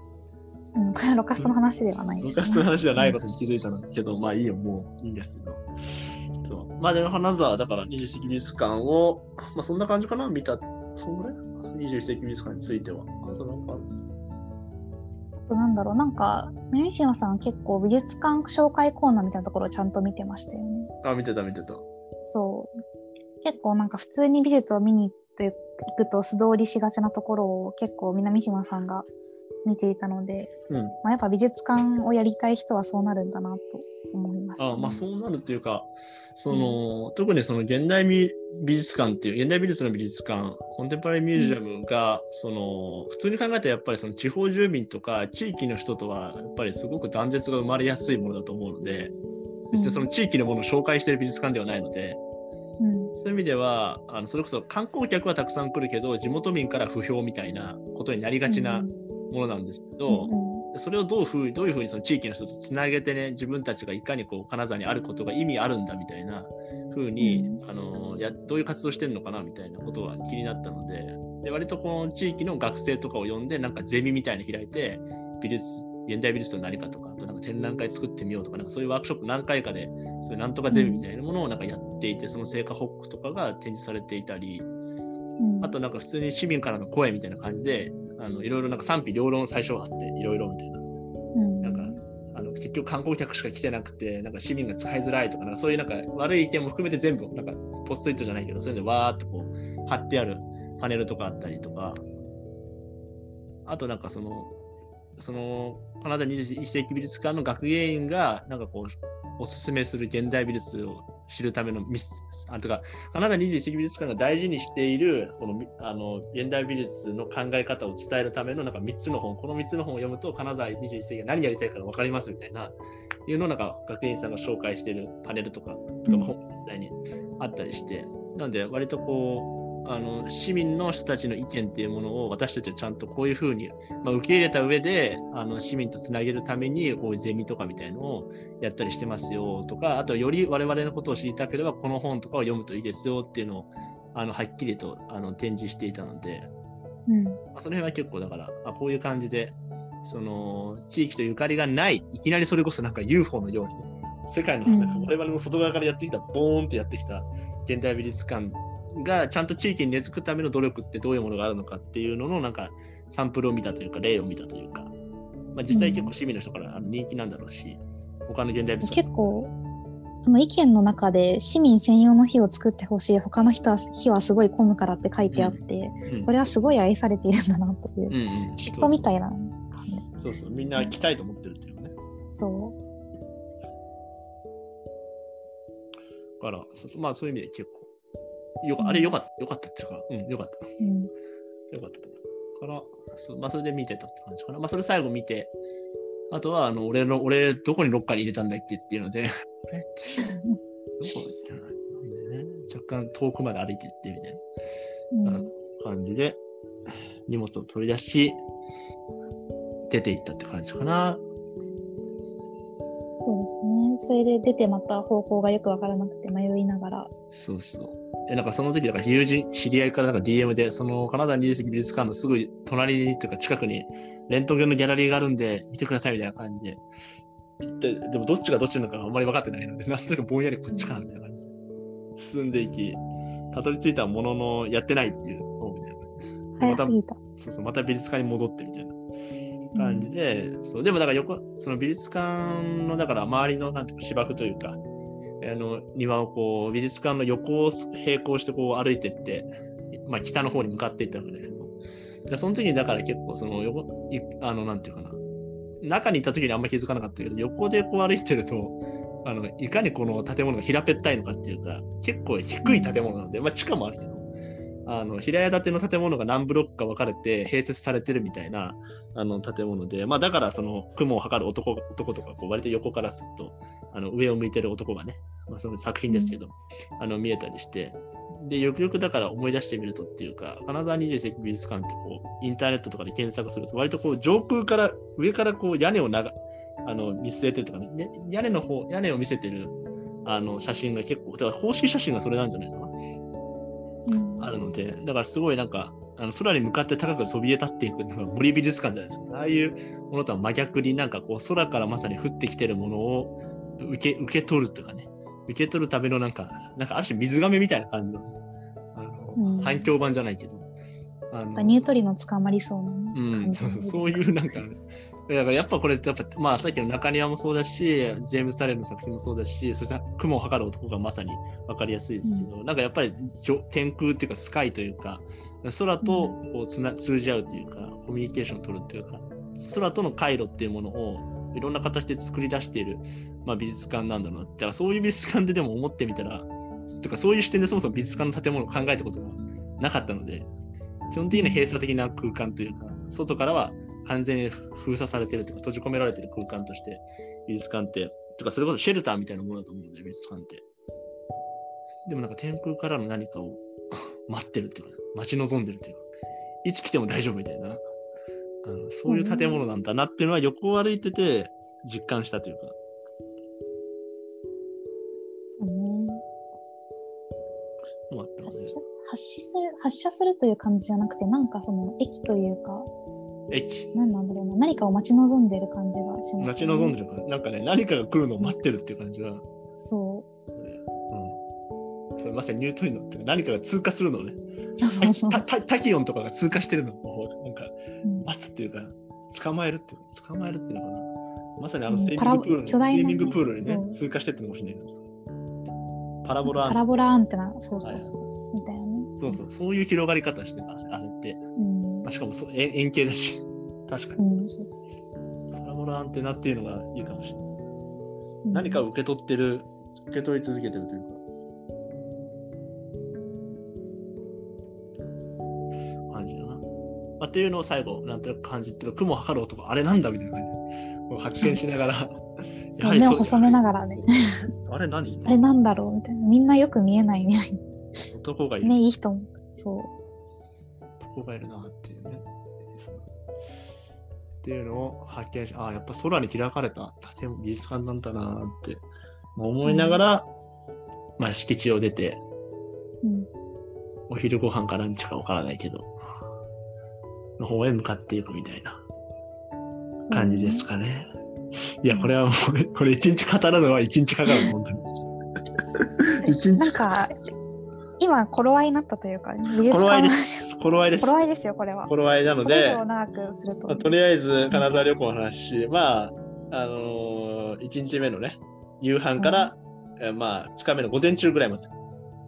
うん、これはロカストの話ではないし、カストの話じゃないことに気づいたんだけど、まあいいよ、もういいんですけど。まあでも金沢だから21世紀美術館を、まあそんな感じかな見た、そんぐらい ?21 世紀美術館については。あとなんかあとなんだろう、なんか、南島さん結構美術館紹介コーナーみたいなところをちゃんと見てましたよね。あ、見てた見てた。そう。結構なんか普通に美術を見に行くと素通りしがちなところを結構南島さんが見ていたので、うん。まあ、やっぱ美術館をやりたい人はそうなるんだなと思いました、あまあそうなるっていうか、その、特にその現代美美術館っていう、現代美術の美術館、コンテンポラリーミュージアムが、その、普通に考えたらやっぱりその地方住民とか地域の人とは、やっぱりすごく断絶が生まれやすいものだと思うので、別にその地域のものを紹介している美術館ではないので、うん。そういう意味では、あのそれこそ観光客はたくさん来るけど、地元民から不評みたいなことになりがちなものなんですけど、うんうんそれをどうふうどういうふうにその地域の人とつなげてね自分たちがいかにこう金沢にあることが意味あるんだみたいなふうに、うあのやどういう活動してるのかなみたいなことが気になったのでで割とこの地域の学生とかを呼んでなんかゼミみたいなの開いて美術現代美術とは何かとかあとなんか展覧会作ってみようとかなんかそういうワークショップ何回かでそういうなんとかゼミみたいなものをなんかやっていて、その成果報告とかが展示されていたりうん。あとなんか普通に市民からの声みたいな感じであのいろいろなんか賛否両論最初はあっていろいろみたいな。うんなんかあの結局観光客しか来てなくて、なんか市民が使いづらいとか、なんかそういうなんか悪い意見も含めて全部、なんかポストイットじゃないけど、そういうのでわーっとこう貼ってあるパネルとかあったりとか、あとなんかその、その金沢21世紀美術館の学芸員が、なんかこう、おすすめする現代美術知るためのミス、あとか、カナダ21世紀美術館が大事にしている、このあの現代美術の考え方を伝えるためのなんか3つの本、この3つの本を読むと、金沢21世紀が何やりたいか分かりますみたいな、いうのをなんか学院さんが紹介しているパネルとか、とかも本実際にあったりして、なんで割とこう、あの市民の人たちの意見っていうものを私たちはちゃんとこういうふうに、まあ、受け入れた上であの市民とつなげるためにこういうゼミとかみたいのをやったりしてますよとかあとより我々のことを知りたければこの本とかを読むといいですよっていうのをあのはっきりとあの展示していたので、うん。まあ、その辺は結構だからあこういう感じでその地域とゆかりがないいきなりそれこそなんか UFO のようにね世界のうん。なんか我々の外側からやってきたボーンってやってきた現代美術館がちゃんと地域に根付くための努力ってどういうものがあるのかっていうののなんかサンプルを見たというか例を見たというか、まあ、実際結構市民の人から人気なんだろうし他の現代美術館結構あの意見の中で市民専用の日を作ってほしい他の人は日はすごい混むからって書いてあって、うん。これはすごい愛されているんだなという、うんうん。嫉妬みたいなそうそう。みんな来たいと思ってるっていうね。そだからそうそうまあそういう意味で結構よかあれよかったよかったっていうかうんよかったう、うん、よかったと思う。から、そうまあ、それで見てたって感じかな。まあ、それ最後見て、あとは、あの、俺の、俺、どこにロッカーに入れたんだっけっていうので、って、どこじゃないね。若干遠くまで歩いていって、みたいうんな感じで、荷物を取り出し、出て行ったって感じかな。そうですねそれで出てまた方向がよくわからなくて迷いながらそうそう。で、なんかその時、だから友人、知り合いからなんか DM で、そのカナダ20世紀美術館のすぐ隣に、というか近くに、レントゲンのギャラリーがあるんで、見てくださいみたいな感じで。で、でもどっちがどっちなのかあんまり分かってないので、なんとなくぼんやりこっちかなみたいな感じで。進んでいき、たどり着いたものの、やってないっていうのみたいな。また早すぎた。そうそう、また美術館に戻ってみたいな感じで、そう、でもだから横、その美術館の、だから周りの、なんていうか芝生というか、あの庭をこう美術館の横を並行してこう歩いてって、まあ、北の方に向かっていったわけだけど、でその時にだから結構その横、いあのなんていうかな、中にいた時にあんま気づかなかったけど、横でこう歩いてると、あのいかにこの建物が平べったいのかっていうか、結構低い建物なので、まあ、地下もあるけど、あの平屋建ての建物が何ブロックか分かれて併設されてるみたいなあの建物で、まあ、だからその雲を測る男男とかこう割と横からすっとあの上を向いてる男がね、まあ、その作品ですけど、あの見えたりしてでよくよくだから思い出してみるとっていうか金沢20世紀美術館ってこうインターネットとかで検索すると割とこう上空から上からこう屋根を長あの見据えてるとかねね屋根の方屋根を見せてるあの写真が結構だから公式写真がそれなんじゃないかな。うんあるので、だからすごいなんか、あの空に向かって高くそびえ立っていくのが森美術館じゃないですか。ああいうものとは真逆になんかこう空からまさに降ってきてるものを受け受け取るとかね、受け取るためのなんか、なんかある種水亀みたいな感じの、あのうん反響板じゃないけど、あのニュートリノ捕まりそうなね、うん、そうそうそういうなんか、ね、だからやっぱこれってやっぱ、まあさっきの中庭もそうだし、ジェームス・タレルの作品もそうだし、そして雲を測る男がまさに分かりやすいですけど、なんかやっぱり天空っていうかスカイというか、空とこうつな通じ合うというか、コミュニケーションを取るっていうか、空との回路っていうものをいろんな形で作り出している、まあ、美術館なんだろうな。だからそういう美術館ででも思ってみたら、とかそういう視点でそもそも美術館の建物を考えたことがなかったので、基本的には閉鎖的な空間というか、外からは完全に封鎖されてるというか、閉じ込められてる空間として、美術館って、とかそれこそシェルターみたいなものだと思うんで、美術館って。でもなんか天空からの何かを 待ってるっていうか、待ち望んでるというか、いつ来ても大丈夫みたいな、あのそういう建物なんだなっていうのは横を歩いてて実感したというか、発射する発射するという感じじゃなくてなんかその駅というか駅、何なんだろうな。何かを待ち望んでる感じがします、待ち望んでるから、なんかね、何かが来るのを待ってるっていう感じが、そう。ん。それまさにニュートリノって何かが通過するのをね、うそうそう。タタタキオンとかが通過してるの。をなんかうん。待つっていうか、捕まえるっていうか、捕まえるっていうのかな。まさにあのうん。スイミングプールに、ね。スイミングプールにねそう、通過してってかもしれない。パラボラパラボラアンテナそうそうそう、みたいなね。そうそう、そういう広がり方してる、あれって。うんまあ、しかもそ円円形だし、確かに。うん、パラボラアンテナっていうのがいいかもしれない。うん、何かを受け取ってる、受け取り続けてるというか。感じだな。まあ、っていうのを最後、なんとなく感じて、雲を測る男、あれなんだみたいな感じで。発見しながら やは目を細めながらね。あれ何？あれなんだろうみたいな。みんなよく見えないみたいな。男がいい。目いい人も。そう。男がいるなっていうね。っていうのを発見し、ああ、やっぱ空に開かれた建物美術館なんだなって思いながら、まあ敷地を出て、うん。お昼ご飯かランチかわからないけど、の方へ向かっていくみたいな感じですかね。いや、これはもう、これ一日語るのは一日かかる、本当に。一日なんか、今、頃合いになったというか、美術頃合いで館の。頃合いです。頃合いですよ、これは。頃合いなので、上長くすると。まあとりあえず金沢旅行の話、まあ、あのー、1日目のね、夕飯から、えーまあ、2日目の午前中ぐらいまで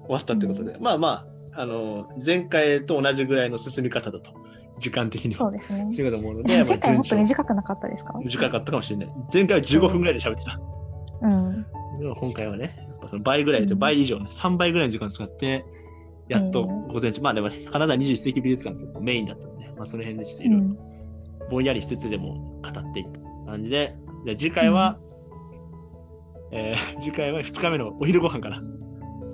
終わったってことで、まあまあ、あのー前回と同じぐらいの進み方だと、時間的には。そうですね。そういうこと思うので、前回もっと短くなかったですか？短かったかもしれない。前回は15分ぐらいで喋ってた。うん。でも今回はね、ぱその倍ぐらいで、うん倍以上ね、3倍ぐらいの時間使って、やっとうん午前中、まあでも、ね、金沢21世紀美術館がメインだったので、まあその辺でちょっとういろいろん。ぼんやりしつつでも語っていった感じで、で次回は、えー 次回は2日目のお昼ご飯から。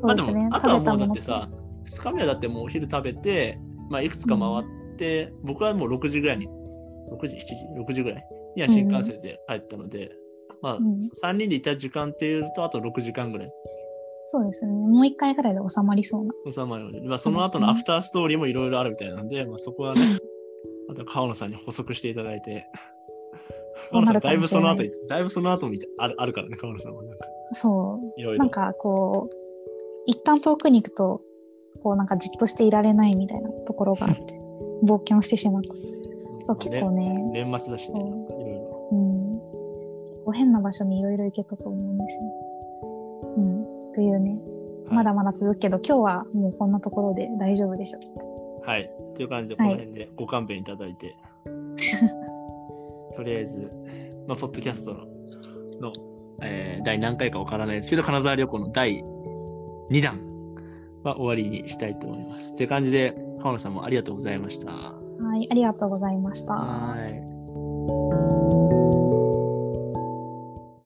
そうですね。あとはもうだってさ、2日目はだってもうお昼食べて、まあいくつか回って、僕はもう6時ぐらいに、6時、7時、6時ぐらいには新幹線で帰ったので、まあ、うん3人でいた時間っていうと、あと6時間ぐらいそうですね。もう一回ぐらいで収まりそうな。収まるので、まあ、その後のアフターストーリーもいろいろあるみたいなんで、まあ、そこはね、あと川野さんに補足していただいて、そうなるか川野さんだいぶその後に、だいぶその後もあるあるからね、川野さんはなんかそう。いろいろ。なんかこう、一旦遠くに行くと、こうなんかじっとしていられないみたいなところがあって、冒険をしてしまった。そう、結構ね、年末だしね、変な場所にいろいろ行けたと思うんですよ。うん。というね、はいまだまだ続くけど、今日はもうこんなところで大丈夫でしょう。はい。という感じで、こはいの辺でご勘弁いただいて、とりあえず、まあ、ポッドキャストの、のえー第何回かわからないですけど、金沢旅行の第2弾は終わりにしたいと思います。という感じで、川野さんもありがとうございました。はい、ありがとうございました。はい。